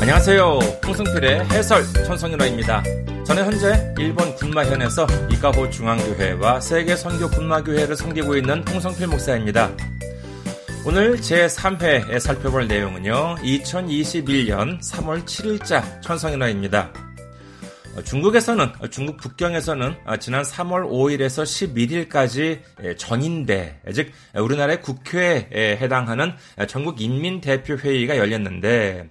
안녕하세요. 홍승필의 해설 천성윤아입니다. 저는 현재 일본 군마현에서 이카호 중앙교회와 세계 선교 군마교회를 섬기고 있는 홍성필 목사입니다. 오늘 제3회에 살펴볼 내용은요. 2021년 3월 7일자 천성인화입니다. 중국에서는 중국 북경에서는 지난 3월 5일에서 11일까지 전인대 즉 우리나라의 국회에 해당하는 전국 인민대표회의가 열렸는데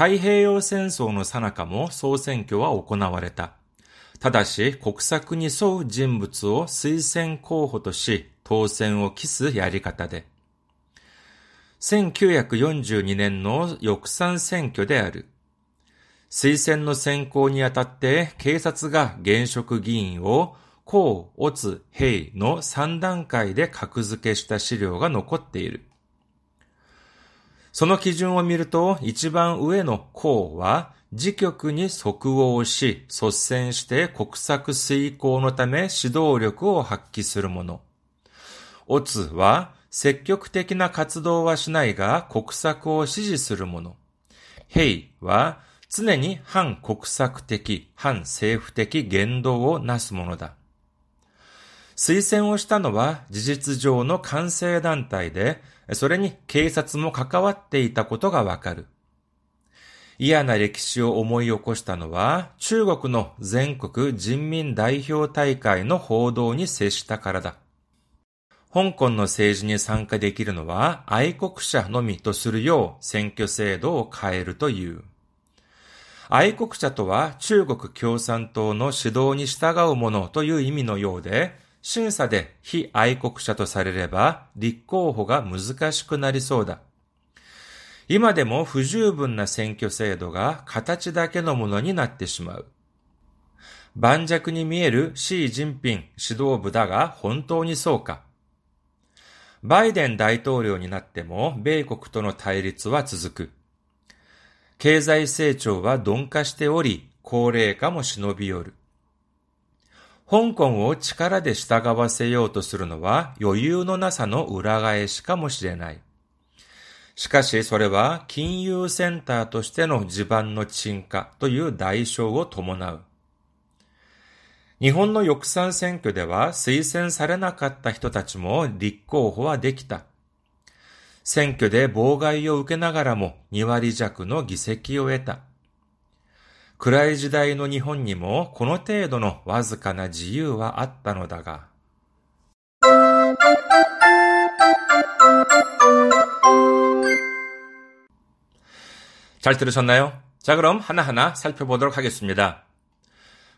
太平洋戦争の最中も総選挙は行われた。ただし国策に沿う人物を推薦候補とし当選を期すやり方で、1942年の翼賛選挙である。推薦の選考にあたって警察が現職議員を公、乙、平の3段階で格付けした資料が残っている。その基準を見ると一番上の公は自局に即応し率先して国策遂行のため指導力を発揮するもの。乙は積極的な活動はしないが国策を支持するもの。平は常に反国策的、反政府的言動をなすものだ。推薦をしたのは事実上の関西団体で、それに警察も関わっていたことがわかる。嫌な歴史を思い起こしたのは中国の全国人民代表大会の報道に接したからだ。香港の政治に参加できるのは愛国者のみとするよう選挙制度を変えるという。愛国者とは中国共産党の指導に従うものという意味のようで、審査で非愛国者とされれば立候補が難しくなりそうだ。今でも不十分な選挙制度が形だけのものになってしまう。盤石に見えるシー・ジンピン指導部だが本当にそうか。バイデン大統領になっても米国との対立は続く。経済成長は鈍化しており、高齢化も忍び寄る。香港を力で従わせようとするのは余裕のなさの裏返しかもしれない。しかしそれは金融センターとしての地盤の沈下という代償を伴う。日本の抑散選挙では推薦されなかった人たちも立候補はできた。選挙で妨害を受けながらも2割弱の議席を得た。暗い時代の日本にもこの程度のわずかな自由はあったのだが。잘들으셨나요자그럼하나하나살펴보도록하겠습니다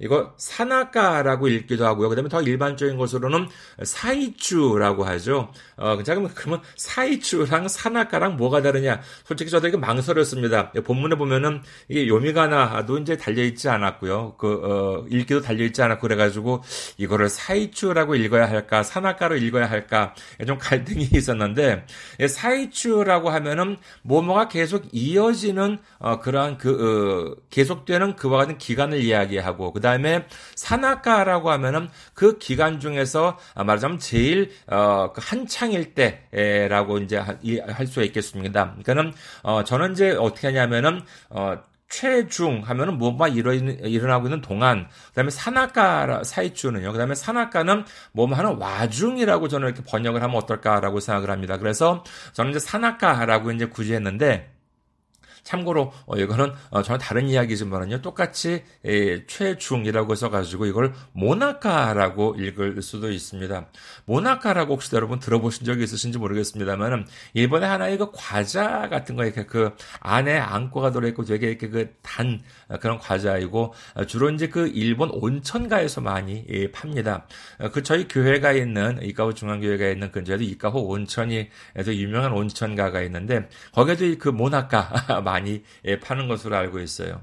이거 산악가라고 읽기도 하고요. 그다음에 더 일반적인 것으로는 사이추라고 하죠. 어, 자 그러면 그러면 사이추랑 산악가랑 뭐가 다르냐? 솔직히 저도 이게 망설였습니다. 본문에 보면은 이게 요미가나도 이제 달려 있지 않았고요. 그 어, 읽기도 달려 있지 않았고 그래가지고 이거를 사이추라고 읽어야 할까, 산악가로 읽어야 할까 좀 갈등이 있었는데 사이추라고 하면은 뭐뭐가 계속 이어지는 어, 그러한 그 어, 계속되는 그와 같은 기간을 이야기하고 그다음 다음에 산악가라고 하면은 그 기간 중에서 말하자면 제일 어, 그 한창일 때라고 이제 할 수 있겠습니다. 그러니까는 어, 저는 이제 어떻게 하냐면은 어, 최중 하면은 뭐가 일어, 일어나고 있는 동안, 그 다음에 산악가 사이주는요, 그 다음에 산악가는 뭐 하는 와중이라고 저는 이렇게 번역을 하면 어떨까라고 생각을 합니다. 그래서 저는 이제 산악가라고 이제 구제했는데, 참고로 어, 이거는 어, 전혀 다른 이야기지만은요. 똑같이 에, 최중이라고 써가지고 이걸 모나카라고 읽을 수도 있습니다. 모나카라고 혹시 여러분 들어보신 적이 있으신지 모르겠습니다만은 일본의 하나의 그 과자 같은 거 이렇게 그 안에 안고가 들어있고 되게 이렇게 그단 그런 과자이고 주로 이제 그 일본 온천가에서 많이 예, 팝니다. 그 저희 교회가 있는 이카호 중앙교회가 있는 근처에도 이카호 온천이 에서 유명한 온천가가 있는데 거기에도 그 모나카 많이 예, 파는 것으로 알고 있어요.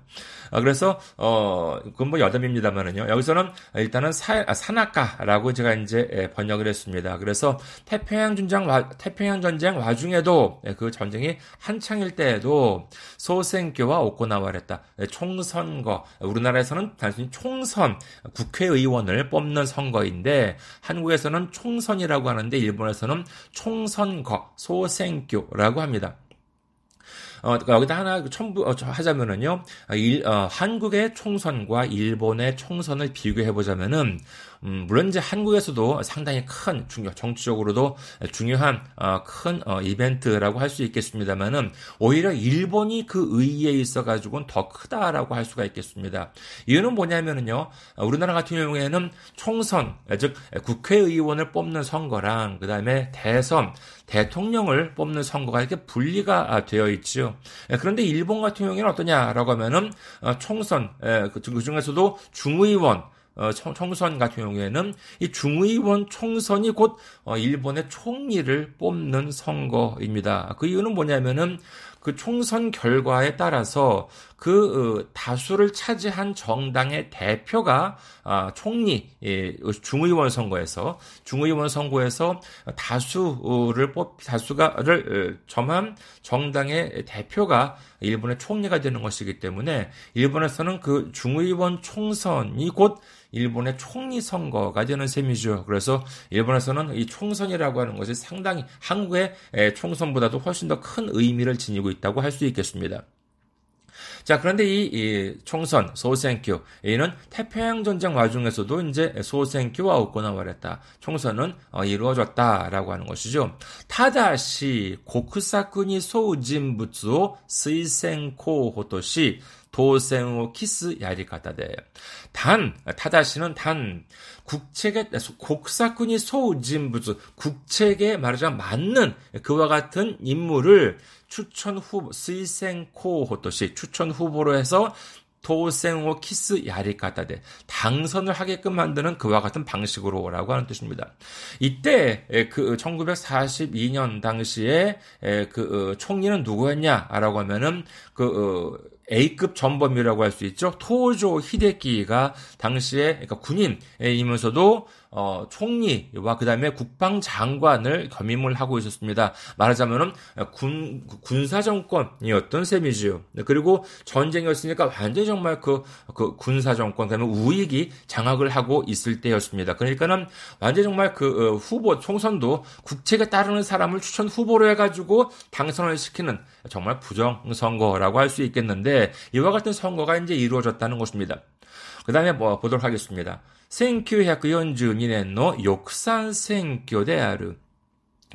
어, 그래서 어 그건 뭐 여담입니다만은요. 여기서는 일단은 사, 아, 산악가라고 제가 이제 예, 번역을 했습니다. 그래서 태평양 전쟁 와, 태평양 전쟁 와중에도 예, 그 전쟁이 한창일 때에도 소생교와 오코나와랬다 총 선거 우리나라에서는 단순히 총선 국회의원을 뽑는 선거인데 한국에서는 총선이라고 하는데 일본에서는 총선거 소생교라고 합니다. 어, 여기다 하나 첨부 어, 하자면은요, 일, 어, 한국의 총선과 일본의 총선을 비교해 보자면은 음, 물론 이제 한국에서도 상당히 큰 중요, 정치적으로도 중요한 어, 큰 어, 이벤트라고 할 수 있겠습니다만은 오히려 일본이 그 의의에 있어 가지고는 더 크다라고 할 수가 있겠습니다. 이유는 뭐냐면은요, 우리나라 같은 경우에는 총선, 즉 국회의원을 뽑는 선거랑 그 다음에 대선, 대통령을 뽑는 선거가 이렇게 분리가 되어 있지요. 그런데 일본 같은 경우에는 어떠냐라고 하면은 어, 총선, 그, 그 중에서도 중의원 어, 총선 같은 경우에는 이 중의원 총선이 곧 어, 일본의 총리를 뽑는 선거입니다. 그 이유는 뭐냐면은 그 총선 결과에 따라서 그 어, 다수를 차지한 정당의 대표가 아, 총리 예, 중의원 선거에서 중의원 선거에서 다수를 뽑 다수가를 점한 정당의 대표가 일본의 총리가 되는 것이기 때문에 일본에서는 그 중의원 총선이 곧 일본의 총리 선거가 되는 셈이죠. 그래서 일본에서는 이 총선이라고 하는 것이 상당히 한국의 총선보다도 훨씬 더 큰 의미를 지니고 있다고 할 수 있겠습니다. 자, 그런데 이, 이 총선, 소생큐, 이는 태평양 전쟁 와중에서도 이제 소생큐와 오코나와랬다. 총선은 어, 이루어졌다라고 하는 것이죠. ただし 国策に 沿う人物を 推薦候補とし 当選を 期す やり方で. 단, ただし는 단, 국책에, 国策に 沿う人物, 국책에 말하자면 맞는 그와 같은 인물을 추천 후보, 推薦候補とし 추천 후보로 해서 当選を 期す やり方で 당선을 하게끔 만드는 그와 같은 방식으로라고 하는 뜻입니다. 이때 그 1942년 당시에 그 어, 총리는 누구였냐라고 하면은 그 어, A급 전범이라고 할 수 있죠. 토조 히데키가 당시에 그러니까 군인이면서도 어, 총리와 그 다음에 국방장관을 겸임을 하고 있었습니다. 말하자면은 군 군사 정권이었던 셈이지요. 그리고 전쟁이었으니까 완전히 정말 그, 그 군사 정권 그다음에 우익이 장악을 하고 있을 때였습니다. 그러니까는 완전 정말 그 어, 후보 총선도 국책에 따르는 사람을 추천 후보로 해가지고 당선을 시키는 정말 부정 선거라고 할 수 있겠는데 이와 같은 선거가 이제 이루어졌다는 것입니다. 그 다음에 뭐 보도록 하겠습니다. 1942年の 역산選挙である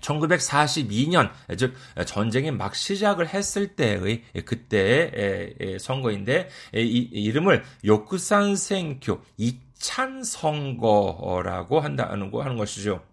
1942년, 즉, 전쟁이 막 시작을 했을 때의, 그때의 선거인데, 이, 이름을 욕산 생교, 이찬 선거라고 한다는 거 하는 것이죠.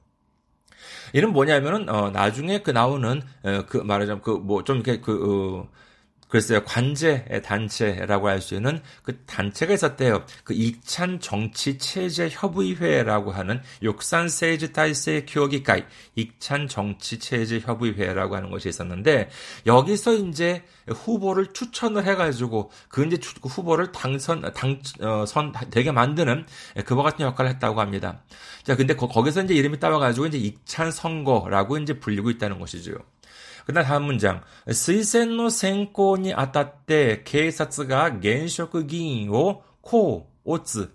이는 뭐냐면은, 어, 나중에 그 나오는, 어, 그 말하자면, 그, 뭐, 좀 이렇게 그, 어, 글쎄요, 관제 단체라고 할 수 있는 그 단체가 있었대요. 그 익찬 정치 체제 협의회라고 하는 욕산 세이지 타이세 교기가이 익찬 정치 체제 협의회라고 하는 것이 있었는데 여기서 이제 후보를 추천을 해가지고 그 이제 그 후보를 당선 당선 어, 되게 만드는 그와 같은 역할을 했다고 합니다. 자, 근데 거, 기서 이제 이름이 따와가지고 이제 익찬 선거라고 이제 불리고 있다는 것이죠. 그다음 다음 문장. 推薦の選考にあたって警察が現職議員をこう、おつ、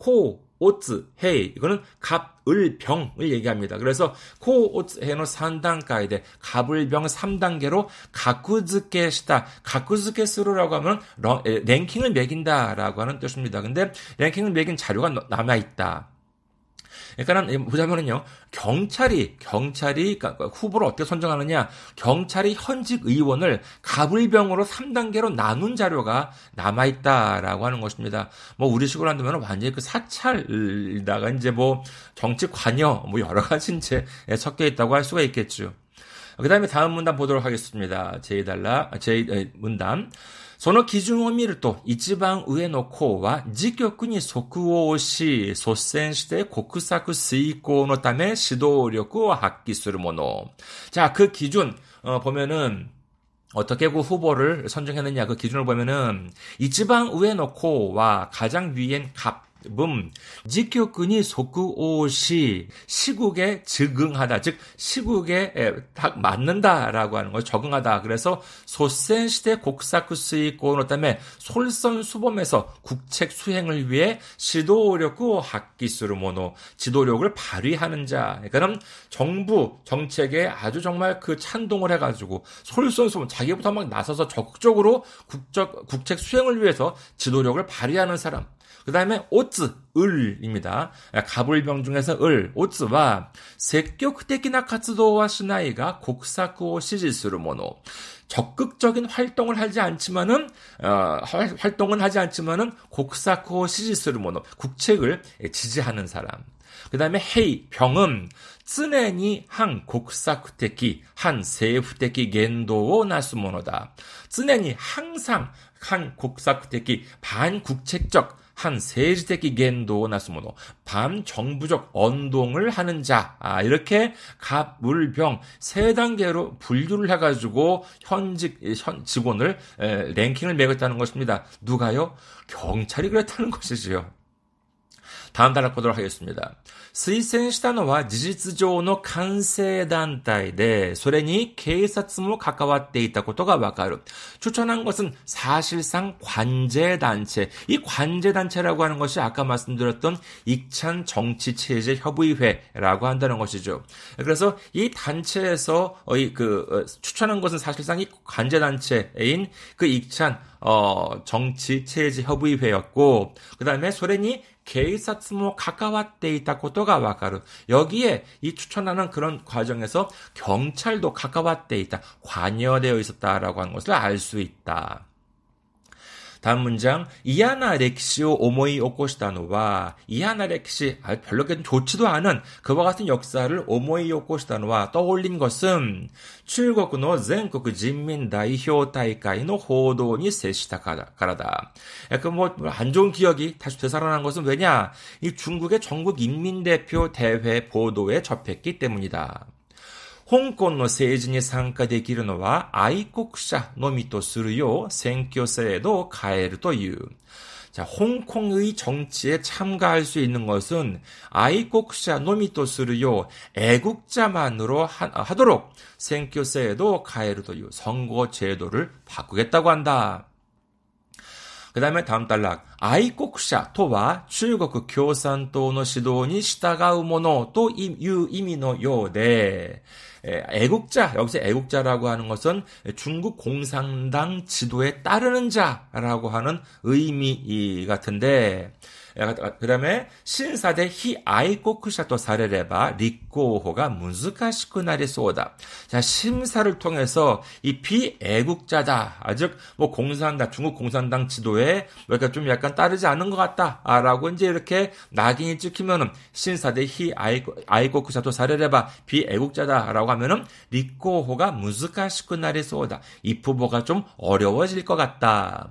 코 오츠 헤이 이거는 갑을 병을 얘기합니다. 그래서 코 오츠 헤이는 3단가이데 갑을 병 3단계로 가쿠즈케시다. 가쿠즈케스루라고 하면 랭킹을 매긴다라고 하는 뜻입니다. 근데 랭킹을 매긴 자료가 남아 있다. 그러니까 보자면은요, 경찰이, 경찰이, 그러니까 후보를 어떻게 선정하느냐, 경찰이 현직 의원을 가불병으로 3단계로 나눈 자료가 남아 있다라고 하는 것입니다. 뭐, 우리식으로 한다면 완전히 그 사찰다가 이제 뭐, 정치 관여, 뭐, 여러 가지 이제 섞여 있다고 할 수가 있겠죠. 그 다음에 다음 문단 보도록 하겠습니다. 제2달라, 제2문단. その基準を見ると、一番上の項は、自局に即応し、率先して国策遂行のため指導力を発揮するもの。 자、 그 기준, 어, 보면은, 어떻게 그 후보를 선정했느냐, 그 기준을 보면은, 이지방 우에 놓고와 가장 위엔 갑, 음, 지교근이 속구옷이 시국에 적응하다, 즉 시국에 딱 맞는다라고 하는 거 적응하다. 그래서 소센 시대 곡사크 수익고노 때문에 솔선수범해서 국책 수행을 위해 지도력고 학기수를 모노 지도력을 발휘하는 자. 그러니까 정부 정책에 아주 정말 그 찬동을 해가지고 솔선수범 자기부터 막 나서서 적극적으로 국적 국책 수행을 위해서 지도력을 발휘하는 사람. 그 다음에 오츠, 을입니다. 가불병 중에서 을, 오츠와 적극적인 활동을 시나이가 곡사쿠 시지스루모노 적극적인 활동을 하지 않지만은 어, 활동은 하지 않지만은 곡사쿠 시지스루모노 국책을 지지하는 사람. 그 다음에 헤이 병은 쓰네니 한 곡사쿠테키 한 세부테키 겐도오 나스모노다. 쓰네니 항상 한 곡사쿠테키 반국책적 한 세지대기 겐도 나 스모노 반정부적 언동을 하는 자 아, 이렇게 갑물병 세 단계로 분류를 해가지고 현직 현 직원을 에, 랭킹을 매겼다는 것입니다. 누가요? 경찰이 그랬다는 것이지요. 다음 단락 보도록 하겠습니다. 推薦したのは事実上の関西団体で、それに警察も関わっていたことがわかる. 추천한 것은 사실상 관제단체. 이 관제단체라고 하는 것이 아까 말씀드렸던 익찬 정치체제 협의회라고 한다는 것이죠. 그래서 이 단체에서 그 추천한 것은 사실상 이 관제단체인 그 익찬 어, 정치 체제 협의회였고 그다음에 소련이 와가르. 여기에 이 추천하는 그런 과정에서 경찰도 있다. 관여되어 있었다라고 하는 것을 알 수 있다. 다음 문장 이하나 렉시오 오모이 오코시다노와 이하나 렉시 아, 별로 좋지도 않은 그와 같은 역사를 오모이 오코시다노와 떠올린 것은 출국의 전국 진민 대표 대회의 호도니 세시다 가라다. 약간 뭐안 좋은 기억이 다시 되살아난 것은 왜냐? 이 중국의 전국 인민 대표 대회 보도에 접했기 때문이다. 香港の政治に参加できるのは愛国者のみとするよう選挙制度を変えるという。 자, 홍콩의 정치에 참가할 수 있는 것은 아이국자 노미토스르요 애국자만으로 하, 도록 생교세에도 가에르도요 선거 제도를 바꾸겠다고 한다. 그 다음에 다음 단락. 아이국샤 토와 중국 교산도의 지도니 従うもの또 의미의 요데. 애국자, 여기서 애국자라고 하는 것은 중국 공산당 지도에 따르는 자라고 하는 의미 같은데, 그 다음에 신사대 히 아이코크샤토 사례레바 리코호가 문스카시쿠 나리소다. 자 심사를 통해서 이 비애국자다. 아직 뭐 공산당 중국 공산당 지도에 그러니까 좀 약간 따르지 않는 것 같다라고 이제 이렇게 낙인이 찍히면은 신사대 히 아이코크샤토 사례레바 비애국자다라고 하면은 리코호가 문스카시쿠 나리소다. 이 부보가 좀 어려워질 것 같다.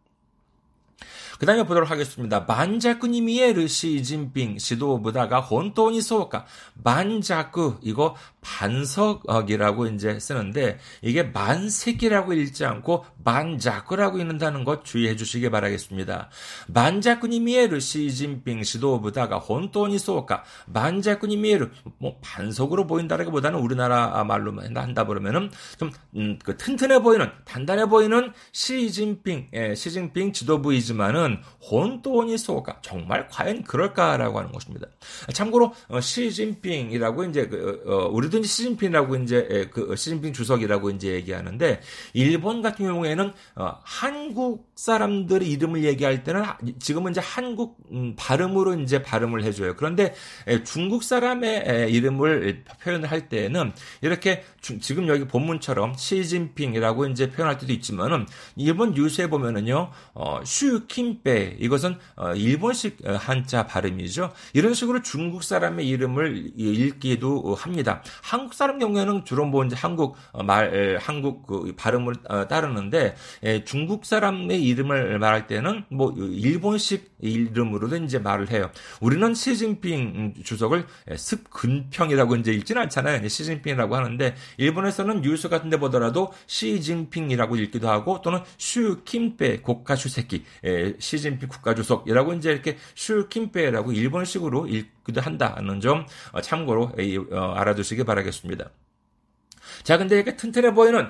그 다음에 보도록 하겠습니다. 만자쿠니 미에르 시진핑 시도부다가 혼돈이 소까 만자쿠 이거 반석이라고 이제 쓰는데 이게 만색이라고 읽지 않고 만자쿠라고 읽는다는 것 주의해 주시기 바라겠습니다. 만자쿠니 미에르 시진핑 시도부다가 혼돈이 소까 만자쿠니 미에르 뭐 반석으로 보인다라기보다는 우리나라 말로 한다 그러면은 좀 음, 그 튼튼해 보이는 단단해 보이는 시진핑 예, 시진핑 지도부이지만은 혼돈이 소가 정말 과연 그럴까라고 하는 것입니다. 참고로 어, 시진핑이라고 이제 그, 어, 우리도 이제 시진핑이라고 이제 예, 그 시진핑 주석이라고 이제 얘기하는데 일본 같은 경우에는 어, 한국 사람들의 이름을 얘기할 때는 지금은 이제 한국 음, 발음으로 이제 발음을 해줘요. 그런데 예, 중국 사람의 예, 이름을 표현을 할 때는 이렇게 주, 지금 여기 본문처럼 시진핑이라고 이제 표현할 때도 있지만은 일본 뉴스에 보면은요 어, 슈킴 페 이것은 어, 일본식 어, 한자 발음이죠. 이런 식으로 중국 사람의 이름을 읽기도 합니다. 한국 사람 경우에는 주로 뭐 이제 한국 어, 말 한국 그 발음을 따르는데 예, 중국 사람의 이름을 말할 때는 뭐 일본식 이름으로도 이제 말을 해요. 우리는 시진핑 주석을 습근평이라고 이제 읽지는 않잖아요. 시진핑이라고 하는데 일본에서는 뉴스 같은 데 보더라도 시진핑이라고 읽기도 하고 또는 슈킴페 국가주席 시진핑 국가주석이라고 이제 이렇게 슈킴페라고 일본식으로 읽기도 한다는 점 참고로 알아두시기 바라겠습니다. 자, 근데 이렇게 튼튼해 보이는,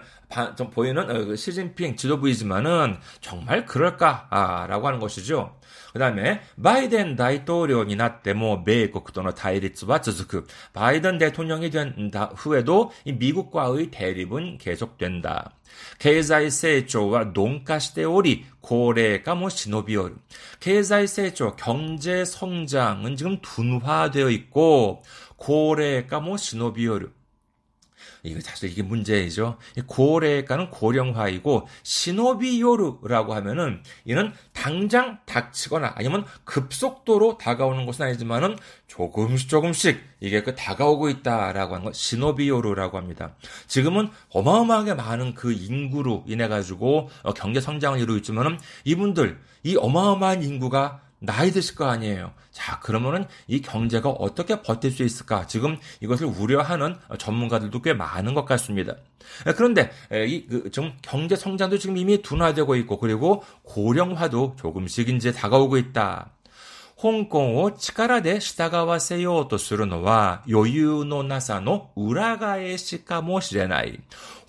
좀 보이는 시진핑 지도부이지만은 정말 그럴까라고 하는 것이죠. 그 다음에 바이든 대통령이 なっても 미국との 対立は 続く. 바이든 대통령이 된 후에도 미국과의 대립은 계속된다. 経済成長は 鈍化して おり 고래가 뭐 신호비올. 経済成長 경제 성장은 지금 둔화되어 있고 고래가 뭐 신호비올. 이거 사실 이게 문제이죠. 고래가는 고령화이고 시노비요르라고 하면은 이는 당장 닥치거나 아니면 급속도로 다가오는 것은 아니지만은 조금씩 조금씩 이게 그 다가오고 있다라고 하는 것 시노비요르라고 합니다. 지금은 어마어마하게 많은 그 인구로 인해 가지고 경제 성장을 이루고 있지만은 이분들 이 어마어마한 인구가 나이 드실 거 아니에요. 자, 그러면은 이 경제가 어떻게 버틸 수 있을까? 지금 이것을 우려하는 전문가들도 꽤 많은 것 같습니다. 그런데 이좀 그 경제 성장도 지금 이미 둔화되고 있고 그리고 고령화도 조금씩 이제 다가오고 있다. 香港を力で従わせようとするのは余裕のなさの裏返しかもしれない。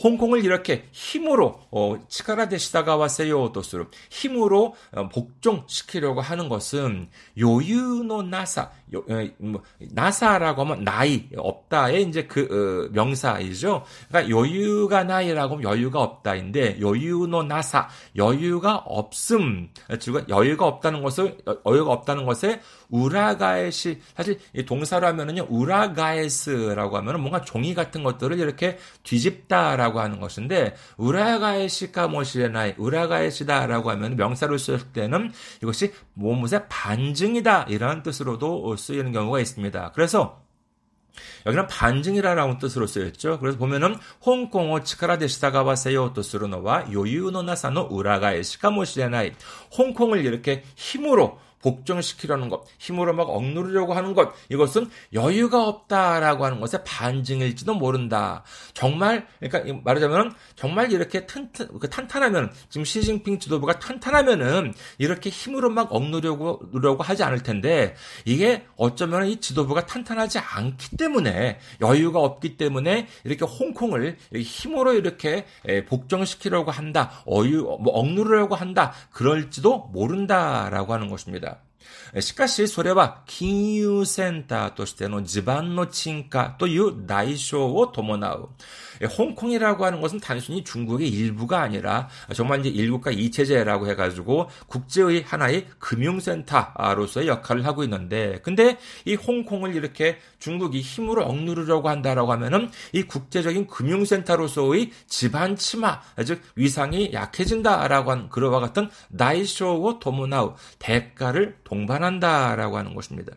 홍콩을 이렇게 힘으로 어, 치카라데 시다가와세요と する 힘으로 어, 복종시키려고 하는 것은 요유노 나사 요, 어, 뭐, 나사라고 하면 나이 없다의 이제 그 어, 명사이죠. 그러니까 여유가 나이라고 하면 여유가 없다인데 여유노 나사 여유가 없음 즉 여유가 없다는 것을 여유가 없다는 것에 우라가에시 사실 동사로 하면은요 우라가에스라고 하면은 뭔가 종이 같은 것들을 이렇게 뒤집다라고 하는 것인데 우라가에시카 모시레나이 우라가에시다라고 하면 명사로 쓸 때는 이것이 무엇의 반증이다 이런 뜻으로도 쓰이는 경우가 있습니다. 그래서 여기는 반증이라는 뜻으로 쓰였죠. 그래서 보면은 홍콩어 치카라 데시다가 와세요 또 쓰르노와 요유노나사노 우라가에 시카모시레나이 홍콩을 이렇게 힘으로 복종시키려는 것, 힘으로 막 억누르려고 하는 것, 이것은 여유가 없다라고 하는 것의 반증일지도 모른다. 정말, 그러니까 말하자면 정말 이렇게 튼튼, 그 탄탄하면, 지금 시진핑 지도부가 탄탄하면은 이렇게 힘으로 막 억누르려고, 하지 않을 텐데, 이게 어쩌면 이 지도부가 탄탄하지 않기 때문에, 여유가 없기 때문에 이렇게 홍콩을 힘으로 이렇게 복종시키려고 한다, 어유, 뭐 억누르려고 한다, 그럴지도 모른다라고 하는 것입니다. しかし、それは金融センターとしての地盤の沈下という代償を伴う。 홍콩이라고 하는 것은 단순히 중국의 일부가 아니라 정말 이제 일국가 이체제라고 해가지고 국제의 하나의 금융센터로서의 역할을 하고 있는데, 근데 이 홍콩을 이렇게 중국이 힘으로 억누르려고 한다라고 하면은 이 국제적인 금융센터로서의 집안 치마, 즉 위상이 약해진다라고 하는 그와 같은 나이쇼고 도모나우 대가를 동반한다라고 하는 것입니다.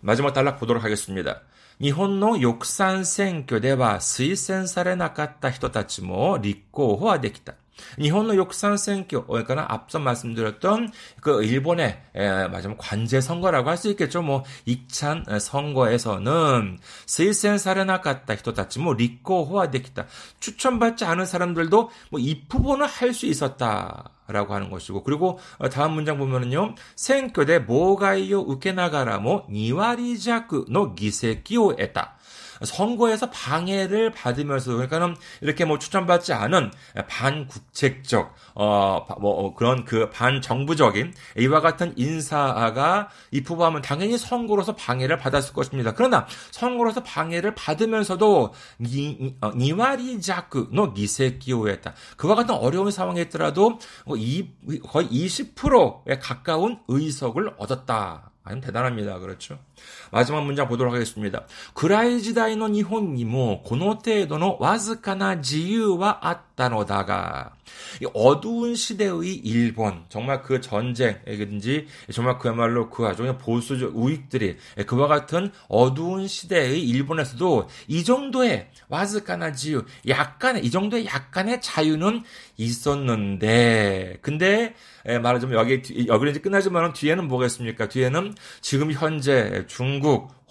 마지막 단락 보도록 하겠습니다. 日本の翼産選挙では推薦されなかった人たちも立候補はできた。 일본의 욕산選挙, 그러니까 앞서 말씀드렸던 그 일본의 에, 맞으면 관제 선거라고 할 수 있겠죠. 뭐 익찬 선거에서는 스이센 사레나갔다 히토다치 뭐 리코호와 데키다 추천받지 않은 사람들도 뭐 이 부분을 할 수 있었다. 라고 하는 것이고 그리고 어, 다음 문장 보면은요. 생교대 모가이요 우케나가라모 니와리자크노 기세키오 에다 선거에서 방해를 받으면서 그러니까는 이렇게 뭐 추천받지 않은 반국책적 어뭐 어, 그런 그 반정부적인 이와 같은 인사가 입후보하면 당연히 선거로서 방해를 받았을 것입니다. 그러나 선거로서 방해를 받으면서도 니, 어, 니와리 자크 노 기세기호했다. 그와 같은 어려운 상황에 있더라도 뭐 이, 거의 20%에 가까운 의석을 얻었다. 아니 대단합니다. 그렇죠? 마지막 문장 보도록 하겠습니다. 그라이 지다이 노 일본이 뭐, この程度のわずかな自由はあったのだが, 어두운 시대의 일본, 정말 그 전쟁이든지, 정말 그야말로 그 아주 보수적 우익들이 그와 같은 어두운 시대의 일본에서도 이 정도의 와즈카나 지 유, 약간의, 이 정도의 약간의 자유는 있었는데, 근데, 말하자면 여기, 여기는 이제 끝나지만 뒤에는 뭐겠습니까? 뒤에는 지금 현재 중국,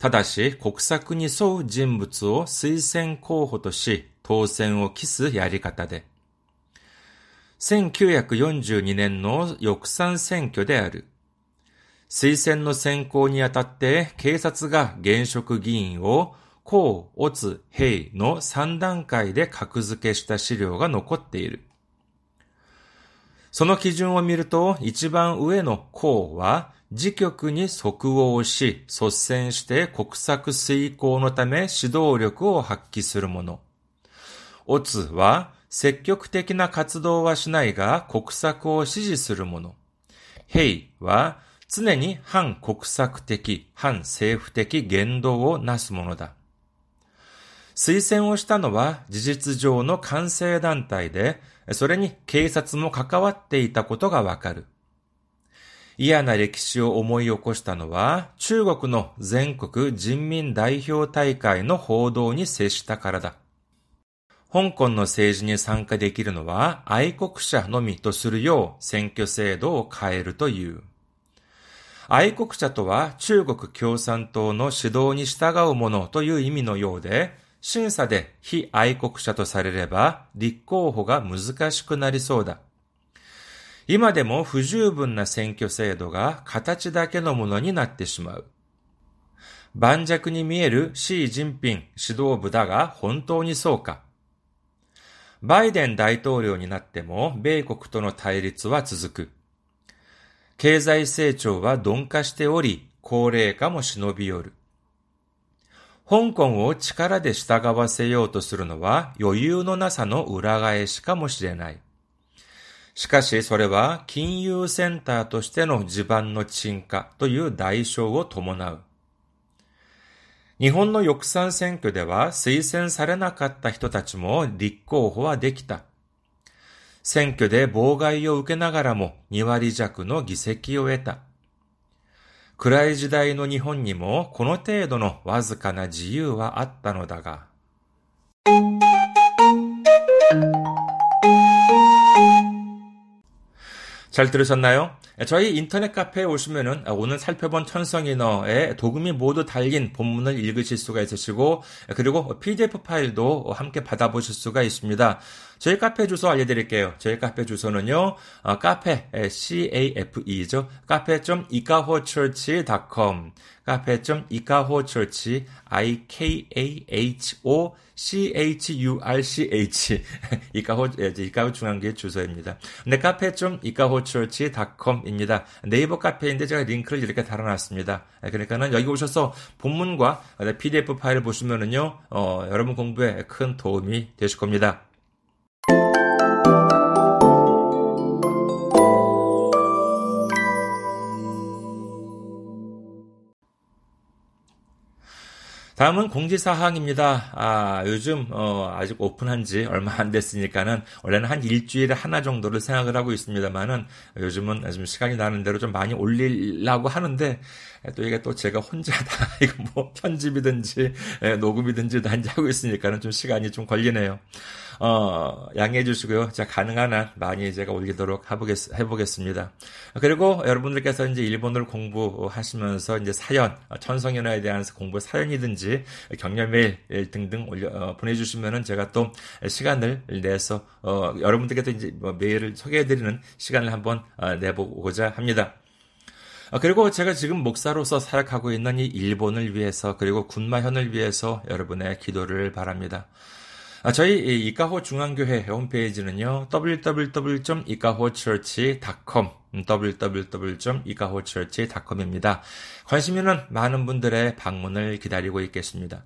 ただし、国策に沿う人物を推薦候補とし、当選を期すやり方で、1942年の翼賛選挙である。推薦の選考にあたって警察が現職議員を公、乙、平の3段階で格付けした資料が残っている。その基準を見ると、一番上の公は自局に即応し、率先して国策遂行のため指導力を発揮するもの。オツは積極的な活動はしないが国策を支持するもの。ヘイは常に反国策的、反政府的言動をなすものだ。推薦をしたのは事実上の完成団体で、それに警察も関わっていたことがわかる。嫌な歴史を思い起こしたのは、中国の全国人民代表大会の報道に接したからだ。香港の政治に参加できるのは愛国者のみとするよう選挙制度を変えるという。愛国者とは中国共産党の指導に従うものという意味のようで、審査で非愛国者とされれば立候補が難しくなりそうだ。今でも不十分な選挙制度が形だけのものになってしまう。盤石に見えるシー・ジンピン指導部だが本当にそうか。バイデン大統領になっても米国との対立は続く。経済成長は鈍化しており、高齢化も忍び寄る。香港を力で従わせようとするのは余裕のなさの裏返しかもしれない。しかしそれは金融センターとしての地盤の沈下という代償を伴う。日本の翼賛選挙では推薦されなかった人たちも立候補はできた。選挙で妨害を受けながらも2割弱の議席を得た。暗い時代の日本にもこの程度のわずかな自由はあったのだが。 잘 들으셨나요? 저희 인터넷 카페에 오시면은 오늘 살펴본 천성인어의 도금이 모두 달린 본문을 읽으실 수가 있으시고 그리고 PDF 파일도 함께 받아보실 수가 있습니다. 저희 카페 주소 알려드릴게요. 저희 카페 주소는요, 어, 카페, C-A-F-E죠. 카페.이카호처치.com 카페.이카호처치, I-K-A-H-O C-H-U-R-C-H. 이카호, 예, 이카호 중앙교회 주소입니다. 네, 카페.이카호처치.com입니다. 네이버 카페인데 제가 링크를 이렇게 달아놨습니다. 예, 그러니까는 여기 오셔서 본문과 PDF 파일을 보시면은요, 어, 여러분 공부에 큰 도움이 되실 겁니다. 다음은 공지사항입니다. 아, 요즘, 어, 아직 오픈한 지 얼마 안 됐으니까는, 원래는 한 일주일에 하나 정도를 생각을 하고 있습니다만은, 요즘은 좀 시간이 나는 대로 좀 많이 올리려고 하는데, 또 이게 또 제가 혼자 다, 이거 뭐 편집이든지, 예, 녹음이든지 다 하고 있으니까는 좀 시간이 좀 걸리네요. 어, 양해해 주시고요. 제가 가능한 한 많이 제가 올리도록 해보겠, 해보겠습니다. 그리고 여러분들께서 이제 일본어를 공부하시면서 이제 사연, 천성연화에 대한 공부 사연이든지 격려 메일 등등 올려, 어, 보내주시면은 제가 또 시간을 내서, 어, 여러분들께도 이제 뭐 메일을 소개해드리는 시간을 한번 어, 내보고자 합니다. 아, 그리고 제가 지금 목사로서 사역하고 있는 이 일본을 위해서 그리고 군마현을 위해서 여러분의 기도를 바랍니다. 아, 저희 이카호 중앙교회 홈페이지는요, www.ikahochurch.com, www.ikahochurch.com입니다. 관심 있는 많은 분들의 방문을 기다리고 있겠습니다.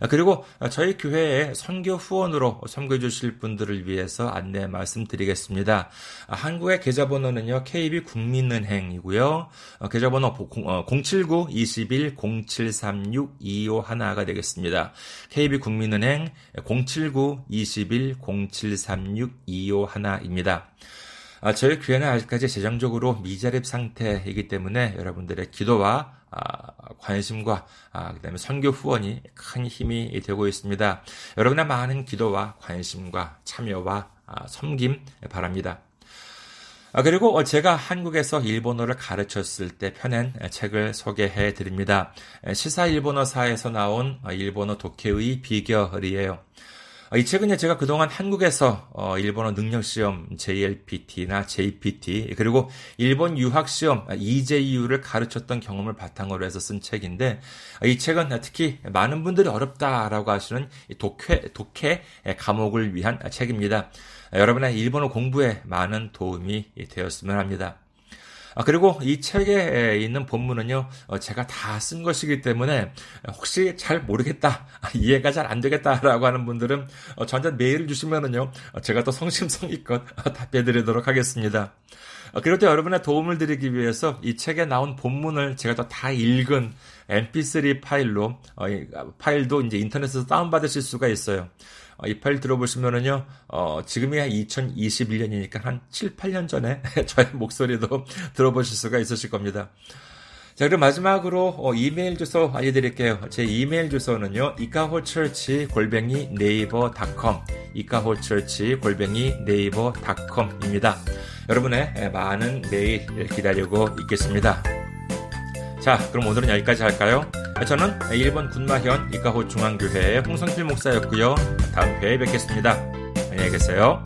아, 그리고 저희 교회에 선교 후원으로 섬겨 주실 분들을 위해서 안내 말씀드리겠습니다. 아, 한국의 계좌번호는요. KB 국민은행이고요. 어, 계좌번호 079-21-0736-251가 되겠습니다. KB 국민은행 079-21-0736-251입니다. 아, 저희 교회는 아직까지 재정적으로 미자립 상태이기 때문에 여러분들의 기도와 아, 관심과 아, 그다음에 선교 후원이 큰 힘이 되고 있습니다. 여러분의 많은 기도와 관심과 참여와 아, 섬김 바랍니다. 아, 그리고 제가 한국에서 일본어를 가르쳤을 때 펴낸 책을 소개해 드립니다. 시사 일본어사에서 나온 일본어 독해의 비결이에요. 이 책은 제가 그동안 한국에서 어, 일본어 능력시험 JLPT나 JPT 그리고 일본 유학시험 EJU를 가르쳤던 경험을 바탕으로 해서 쓴 책인데 이 책은 특히 많은 분들이 어렵다라고 하시는 독해, 독해 과목을 위한 책입니다. 여러분의 일본어 공부에 많은 도움이 되었으면 합니다. 아, 그리고 이 책에 있는 본문은요, 어, 제가 다 쓴 것이기 때문에 혹시 잘 모르겠다, 아, 이해가 잘 안 되겠다라고 하는 분들은 어, 저한테 메일을 주시면은요, 어, 제가 또 성심성의껏 답해드리도록 하겠습니다. 그리고 또 여러분의 도움을 드리기 위해서 이 책에 나온 본문을 제가 또 다 읽은 mp3 파일로 파일도 이제 인터넷에서 다운받으실 수가 있어요. 어, 이 파일 들어보시면은요, 어, 지금이 한 2021년이니까 한 7, 8년 전에 저의 목소리도 들어보실 수가 있으실 겁니다. 자, 그럼 마지막으로 어, 이메일 주소 알려드릴게요. 제 이메일 주소는요, 이카호처치 골뱅이 네이버 닷컴, 이카호처치 골뱅이 네이버 닷컴입니다. 여러분의 많은 메일 기다리고 있겠습니다. 자, 그럼 오늘은 여기까지 할까요? 저는 일본 군마현 이카호 중앙교회의 홍성필 목사였고요. 다음 회에 뵙겠습니다. 안녕히 계세요.